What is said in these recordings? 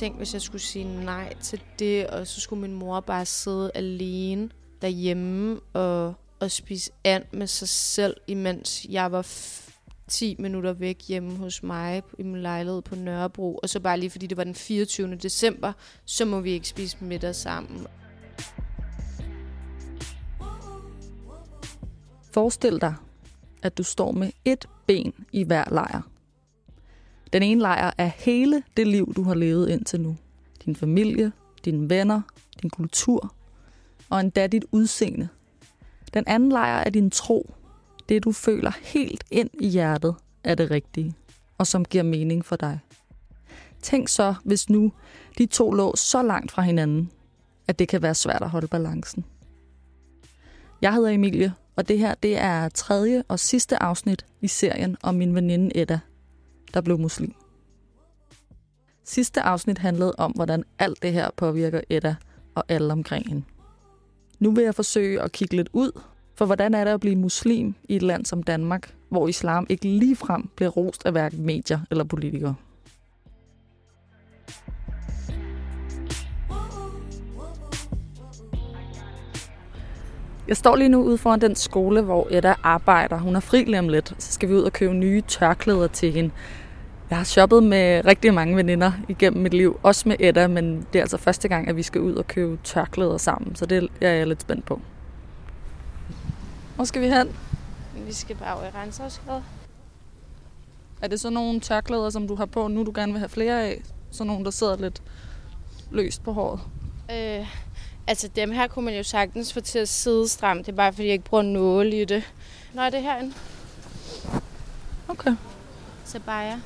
tænk, hvis jeg skulle sige nej til det, og så skulle min mor bare sidde alene derhjemme og, og spise and med sig selv, imens jeg var 10 minutter væk hjemme hos mig i min lejlighed på Nørrebro. Og så bare lige fordi det var den 24. december, så må vi ikke spise middag sammen. Forestil dig, at du står med et ben i hver lejr. Den ene lejr er hele det liv, du har levet indtil nu. Din familie, dine venner, din kultur og endda dit udseende. Den anden lejr er din tro. Det, du føler helt ind i hjertet, er det rigtige, og som giver mening for dig. Tænk så, hvis nu de to lå så langt fra hinanden, at det kan være svært at holde balancen. Jeg hedder Emilie, og det her det er tredje og sidste afsnit i serien om min veninde Edda, der blev muslim. Sidste afsnit handlede om, hvordan alt det her påvirker Edda og alle omkring hende. Nu vil jeg forsøge at kigge lidt ud, for hvordan er det at blive muslim i et land som Danmark, hvor islam ikke ligefrem bliver rost af hverken medier eller politikere. Jeg står lige nu ude foran den skole, hvor Edda arbejder. Hun er fri lige om lidt. Så skal vi ud og købe nye tørklæder til hende. Jeg har shoppet med rigtig mange veninder igennem mit liv. Også med Edda, men det er altså første gang, at vi skal ud og købe tørklæder sammen. Så det er jeg lidt spændt på. Hvor skal vi hen? Vi skal bare over i Renshavsgade. Er det så nogle tørklæder, som du har på nu, du gerne vil have flere af? Så nogle, der sidder lidt løst på håret? Øh, altså dem her kunne man jo sagtens få til at sidde stramt. Det er bare fordi, jeg ikke bruger nåle i det. Nå, er det herinde? Okay. Sabaya.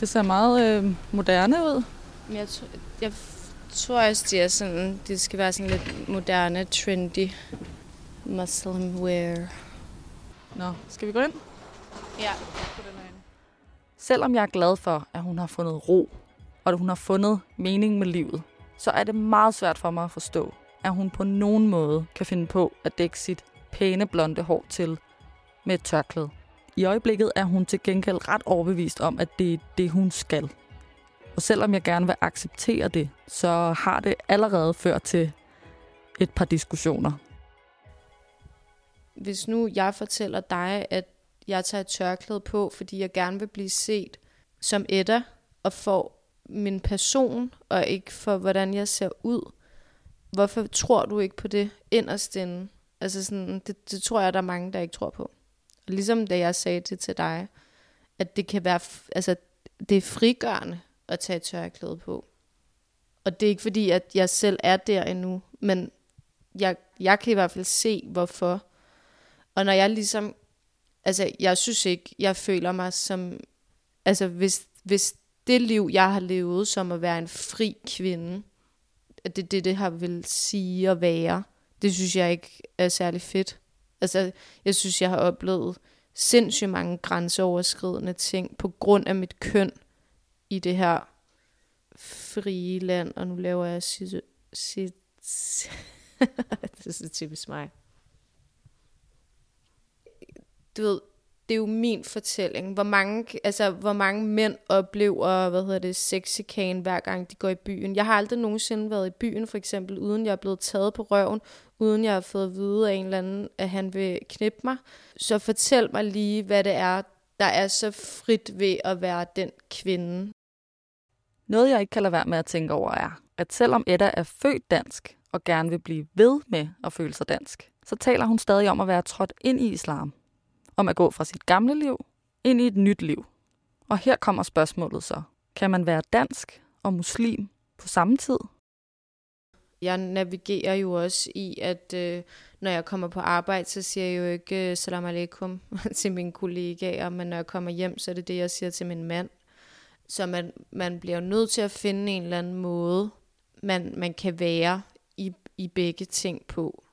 Det ser meget øh, moderne ud. Men jeg, tror, jeg tror også, det er sådan, det skal være sådan lidt moderne, trendy muslim wear. Nå, skal vi gå ind? Ja. Selvom jeg er glad for, at hun har fundet ro, og at hun har fundet mening med livet, så er det meget svært for mig at forstå, at hun på nogen måde kan finde på at dække sit pæne blonde hår til med et tørklæde. I øjeblikket er hun til gengæld ret overbevist om, at det er det, hun skal. Og selvom jeg gerne vil acceptere det, så har det allerede ført til et par diskussioner. Hvis nu jeg fortæller dig, at jeg tager et tørklæde på, fordi jeg gerne vil blive set som Edda, og får min person, og ikke for, hvordan jeg ser ud, hvorfor tror du ikke på det inderst inde? Altså sådan, det, det tror jeg, der er mange, der ikke tror på. Og ligesom da jeg sagde det til dig, at det kan være, altså det er frigørende at tage et tørklæde på. Og det er ikke fordi, at jeg selv er der endnu, men jeg, jeg kan i hvert fald se, hvorfor. Og når jeg ligesom, altså jeg synes ikke, jeg føler mig som, altså hvis, hvis det liv, jeg har levet som at være en fri kvinde, at det det, det har vil sige at være, det synes jeg ikke er særlig fedt. Altså, jeg synes, jeg har oplevet sindssygt mange grænseoverskridende ting på grund af mit køn i det her frie land, og nu laver jeg sit, sit, det er så typisk mig. Du ved, det er jo min fortælling. Hvor mange, altså, hvor mange mænd oplever, hvad hedder det, sexikane hver gang de går i byen. Jeg har aldrig nogensinde været i byen, for eksempel, uden jeg er blevet taget på røven, uden jeg har fået at vide af en eller anden, at han vil knippe mig. Så fortæl mig lige, hvad det er, der er så frit ved at være den kvinde. Noget, jeg ikke kan lade være med at tænke over, er, at selvom Edda er født dansk og gerne vil blive ved med at føle sig dansk, så taler hun stadig om at være trådt ind i islam om at gå fra sit gamle liv ind i et nyt liv. Og her kommer spørgsmålet så. Kan man være dansk og muslim på samme tid? Jeg navigerer jo også i, at øh, når jeg kommer på arbejde, så siger jeg jo ikke øh, salam alaikum til mine kollegaer, men når jeg kommer hjem, så er det det, jeg siger til min mand. Så man, man bliver nødt til at finde en eller anden måde, man, man kan være i, i begge ting på.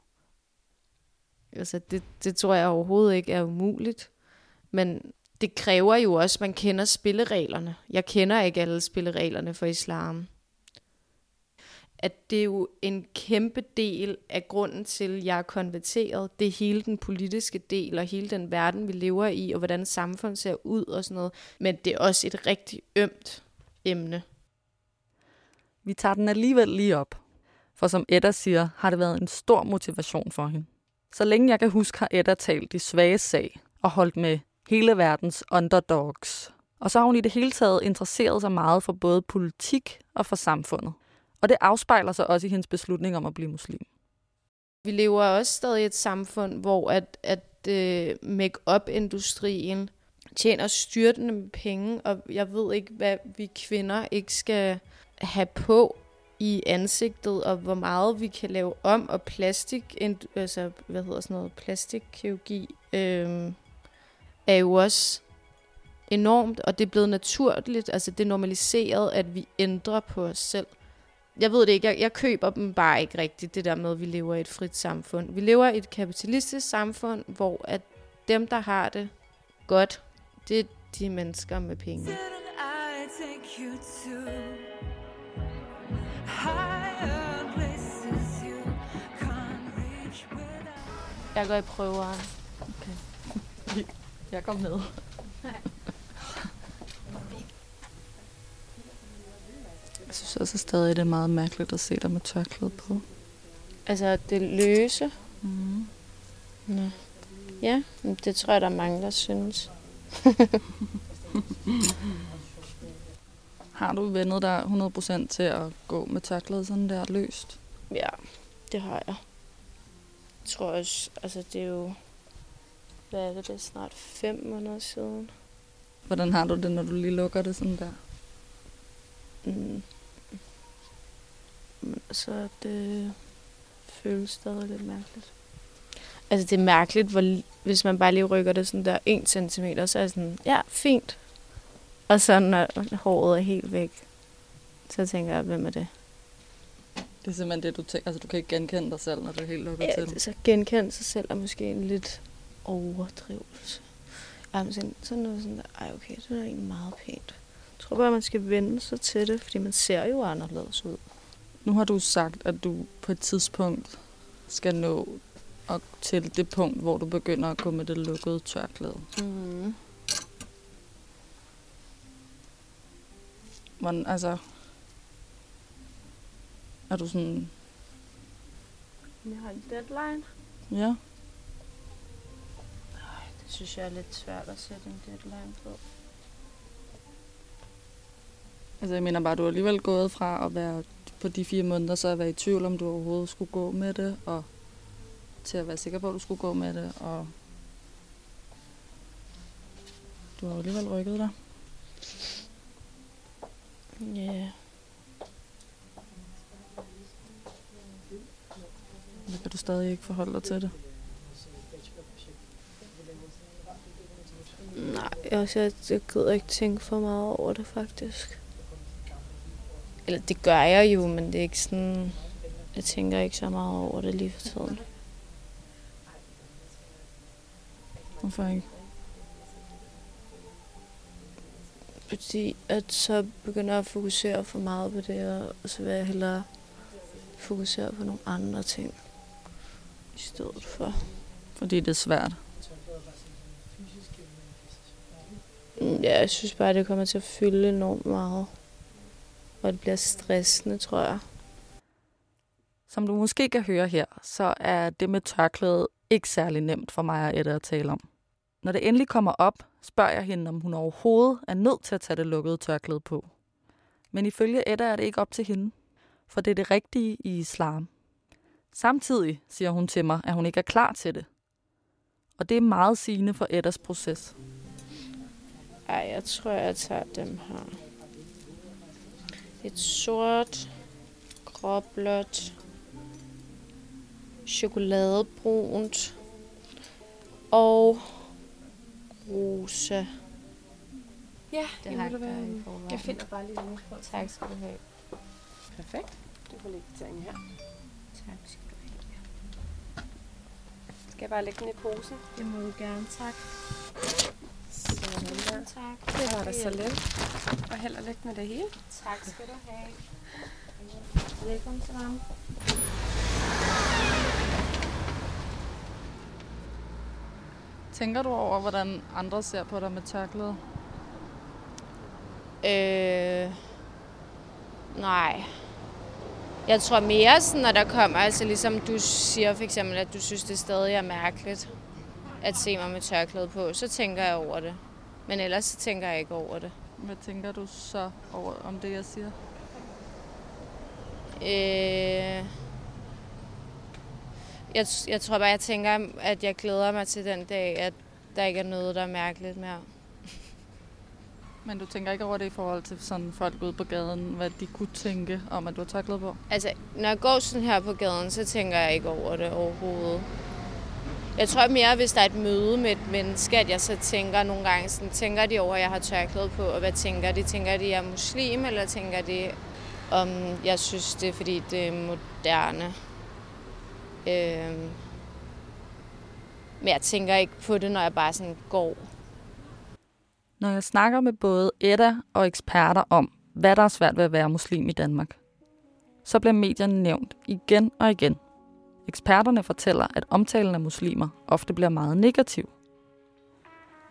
Altså, det, det tror jeg overhovedet ikke er umuligt. Men det kræver jo også, at man kender spillereglerne. Jeg kender ikke alle spillereglerne for islam. At det er jo en kæmpe del af grunden til, at jeg er konverteret. Det er hele den politiske del, og hele den verden, vi lever i, og hvordan samfundet ser ud og sådan noget. Men det er også et rigtig ømt emne. Vi tager den alligevel lige op. For som Edda siger, har det været en stor motivation for hende. Så længe jeg kan huske, har Edda talt de svage sag og holdt med hele verdens underdogs. Og så har hun i det hele taget interesseret sig meget for både politik og for samfundet. Og det afspejler sig også i hendes beslutning om at blive muslim. Vi lever også stadig i et samfund, hvor at, at øh, make-up-industrien tjener styrtende med penge, og jeg ved ikke, hvad vi kvinder ikke skal have på i ansigtet, og hvor meget vi kan lave om, og plastik, altså, hvad hedder sådan noget, plastikkirurgi, øh, er jo også enormt, og det er blevet naturligt, altså det er normaliseret, at vi ændrer på os selv. Jeg ved det ikke, jeg, jeg køber dem bare ikke rigtigt, det der med, at vi lever i et frit samfund. Vi lever i et kapitalistisk samfund, hvor at dem, der har det godt, det er de mennesker med penge. Jeg går i prøveren. Okay. Jeg går med. Jeg synes også stadig, det er meget mærkeligt at se dig med tørklæde på. Altså, det løse? Mm. Nå. Ja, det tror jeg, der er mange, der synes. har du vendet dig 100% til at gå med tørklæde sådan der løst? Ja, det har jeg. Jeg tror også, altså det er jo, hvad er det, det er snart fem måneder siden. Hvordan har du det, når du lige lukker det sådan der? Mm. Men så det føles stadig lidt mærkeligt. Altså det er mærkeligt, hvor, hvis man bare lige rykker det sådan der 1 cm, så er det sådan, ja, fint. Og så når håret er helt væk, så tænker jeg, hvem er det? Det er simpelthen det, du tænker. Altså, du kan ikke genkende dig selv, når du er helt lukket ja, til. Ja, så genkende sig selv er måske en lidt overdrivelse. Jamen, sådan, sådan noget sådan der, ej okay, det er egentlig meget pænt. Jeg tror bare, man skal vende sig til det, fordi man ser jo anderledes ud. Nu har du sagt, at du på et tidspunkt skal nå og til det punkt, hvor du begynder at gå med det lukkede tørklæde. Mm. Hvordan, altså, er du sådan... Jeg har en deadline. Ja. Nej, det synes jeg er lidt svært at sætte en deadline på. Altså jeg mener bare, du har alligevel gået fra at være på de fire måneder, så at være i tvivl, om du overhovedet skulle gå med det, og til at være sikker på, at du skulle gå med det, og du har alligevel rykket dig. Ja. Yeah. Eller kan du stadig ikke forholde dig til det? Nej, altså, jeg, jeg gider ikke tænke for meget over det, faktisk. Eller det gør jeg jo, men det er ikke sådan... Jeg tænker ikke så meget over det lige for tiden. Hvorfor ikke? Fordi at så begynder jeg at fokusere for meget på det, og så vil jeg hellere fokusere på nogle andre ting i stedet for. Fordi det er svært? Mm, ja, jeg synes bare, det kommer til at fylde enormt meget. Og det bliver stressende, tror jeg. Som du måske kan høre her, så er det med tørklæde ikke særlig nemt for mig og Edda at tale om. Når det endelig kommer op, spørger jeg hende, om hun overhovedet er nødt til at tage det lukkede tørklæde på. Men ifølge Edda er det ikke op til hende, for det er det rigtige i islam. Samtidig siger hun til mig, at hun ikke er klar til det. Og det er meget sigende for Eddas proces. Ej, jeg tror, jeg tager dem her. Et sort, gråblåt, chokoladebrunt og rosa. Ja, det har jeg. Jeg finder bare lige den på. Tak skal du have. Perfekt. Du får lægge ting her. Tak skal du have. Skal jeg bare lægge den i posen? Det må du gerne, tak. Sådan der. Tak. Det var da så let. Og held og lykke med det hele. Tak skal du have. Velkommen til ham. Tænker du over, hvordan andre ser på dig med tørklæde? Øh, nej. Jeg tror mere, sådan, når der kommer, altså ligesom du siger for eksempel, at du synes, det stadig er mærkeligt at se mig med tørklæde på, så tænker jeg over det. Men ellers så tænker jeg ikke over det. Hvad tænker du så over om det, jeg siger? Øh, jeg, jeg tror bare, jeg tænker, at jeg glæder mig til den dag, at der ikke er noget, der er mærkeligt mere. Men du tænker ikke over det i forhold til sådan folk ude på gaden, hvad de kunne tænke om, at du har taklet på? Altså, når jeg går sådan her på gaden, så tænker jeg ikke over det overhovedet. Jeg tror mere, hvis der er et møde med et menneske, at jeg så tænker nogle gange, sådan, tænker de over, at jeg har tørklæde på, og hvad tænker de? Tænker de, at jeg er muslim, eller tænker de, om jeg synes, det er, fordi det er moderne? Øh, men jeg tænker ikke på det, når jeg bare sådan går. Når jeg snakker med både Edda og eksperter om, hvad der er svært ved at være muslim i Danmark, så bliver medierne nævnt igen og igen. Eksperterne fortæller, at omtalen af muslimer ofte bliver meget negativ.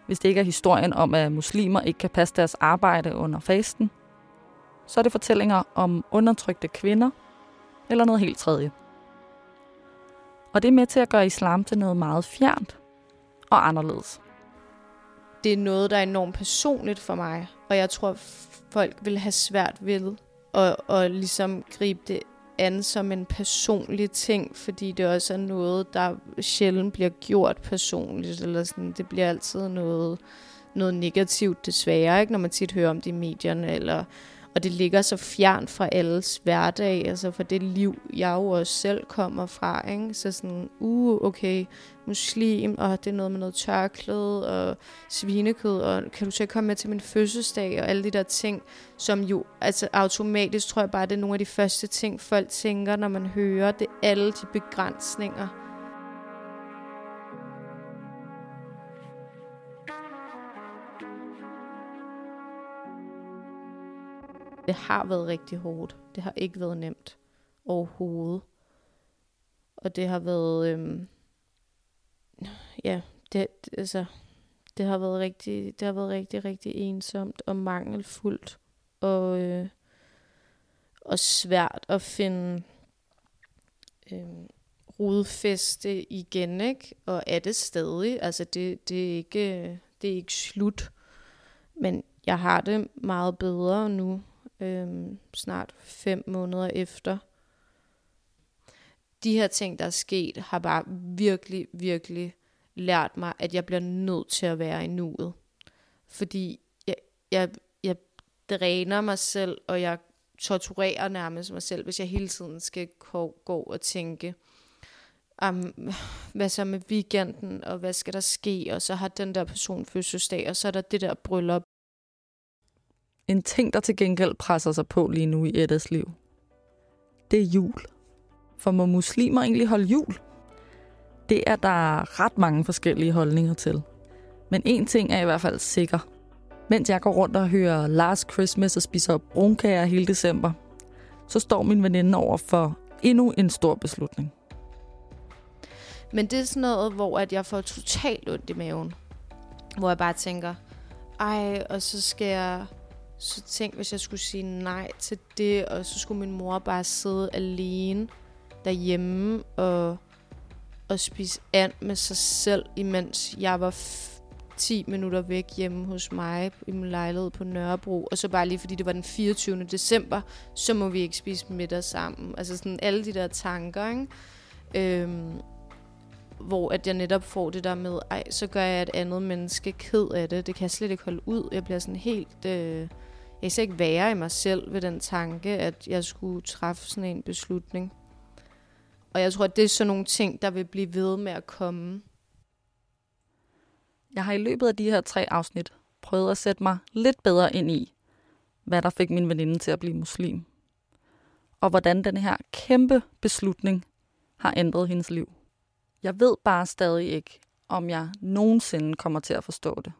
Hvis det ikke er historien om, at muslimer ikke kan passe deres arbejde under fasten, så er det fortællinger om undertrykte kvinder eller noget helt tredje. Og det er med til at gøre islam til noget meget fjernt og anderledes. Det er noget, der er enormt personligt for mig, og jeg tror, folk vil have svært ved at, at ligesom gribe det an som en personlig ting, fordi det også er noget, der sjældent bliver gjort personligt, eller sådan, det bliver altid noget, noget negativt desværre, ikke, når man tit hører om det i medierne, eller og det ligger så fjern fra alles hverdag, altså for det liv, jeg jo også selv kommer fra. Ikke? Så sådan, uh, okay, muslim, og det er noget med noget tørklæde og svinekød, og kan du så komme med til min fødselsdag, og alle de der ting, som jo, altså automatisk tror jeg bare, det er nogle af de første ting, folk tænker, når man hører det, alle de begrænsninger, Det har været rigtig hårdt. Det har ikke været nemt overhovedet. Og det har været, øhm, ja, det, altså, det har været rigtig, det har været rigtig, rigtig ensomt og mangelfuldt og, øh, og svært at finde øh, rodfæste igen, ikke? Og er det stadig, altså det, det, er ikke, det er ikke slut, men jeg har det meget bedre nu, øhm, snart fem måneder efter. De her ting, der er sket, har bare virkelig, virkelig lært mig, at jeg bliver nødt til at være i nuet. Fordi jeg, jeg, jeg dræner mig selv, og jeg torturerer nærmest mig selv, hvis jeg hele tiden skal gå og tænke, um, hvad så med weekenden, og hvad skal der ske, og så har den der person fødselsdag, og så er der det der bryllup, en ting, der til gengæld presser sig på lige nu i Eddas liv, det er jul. For må muslimer egentlig holde jul? Det er der ret mange forskellige holdninger til. Men en ting er i hvert fald sikker. Mens jeg går rundt og hører Last Christmas og spiser brunkager hele december, så står min veninde over for endnu en stor beslutning. Men det er sådan noget, hvor at jeg får totalt ondt i maven. Hvor jeg bare tænker, ej, og så skal jeg så tænk, hvis jeg skulle sige nej til det, og så skulle min mor bare sidde alene derhjemme og, og spise and med sig selv, imens jeg var 10 minutter væk hjemme hos mig i min lejlighed på Nørrebro. Og så bare lige fordi det var den 24. december, så må vi ikke spise middag sammen. Altså sådan alle de der tanker, ikke? Øhm, hvor at jeg netop får det der med, ej, så gør jeg et andet menneske ked af det. Det kan jeg slet ikke holde ud. Jeg bliver sådan helt... Øh, jeg kan ikke være i mig selv ved den tanke, at jeg skulle træffe sådan en beslutning. Og jeg tror, at det er sådan nogle ting, der vil blive ved med at komme. Jeg har i løbet af de her tre afsnit prøvet at sætte mig lidt bedre ind i, hvad der fik min veninde til at blive muslim. Og hvordan den her kæmpe beslutning har ændret hendes liv. Jeg ved bare stadig ikke, om jeg nogensinde kommer til at forstå det.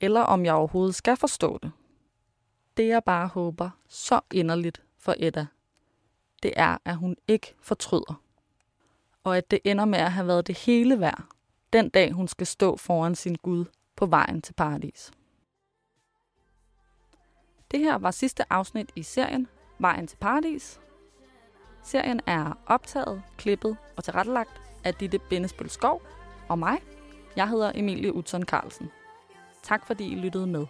Eller om jeg overhovedet skal forstå det. Det jeg bare håber så inderligt for Edda, det er, at hun ikke fortryder. Og at det ender med at have været det hele værd, den dag hun skal stå foran sin Gud på vejen til paradis. Det her var sidste afsnit i serien Vejen til Paradis. Serien er optaget, klippet og tilrettelagt af Ditte Bindesbøl Skov og mig. Jeg hedder Emilie Utzon Carlsen. Tak fordi I lyttede med.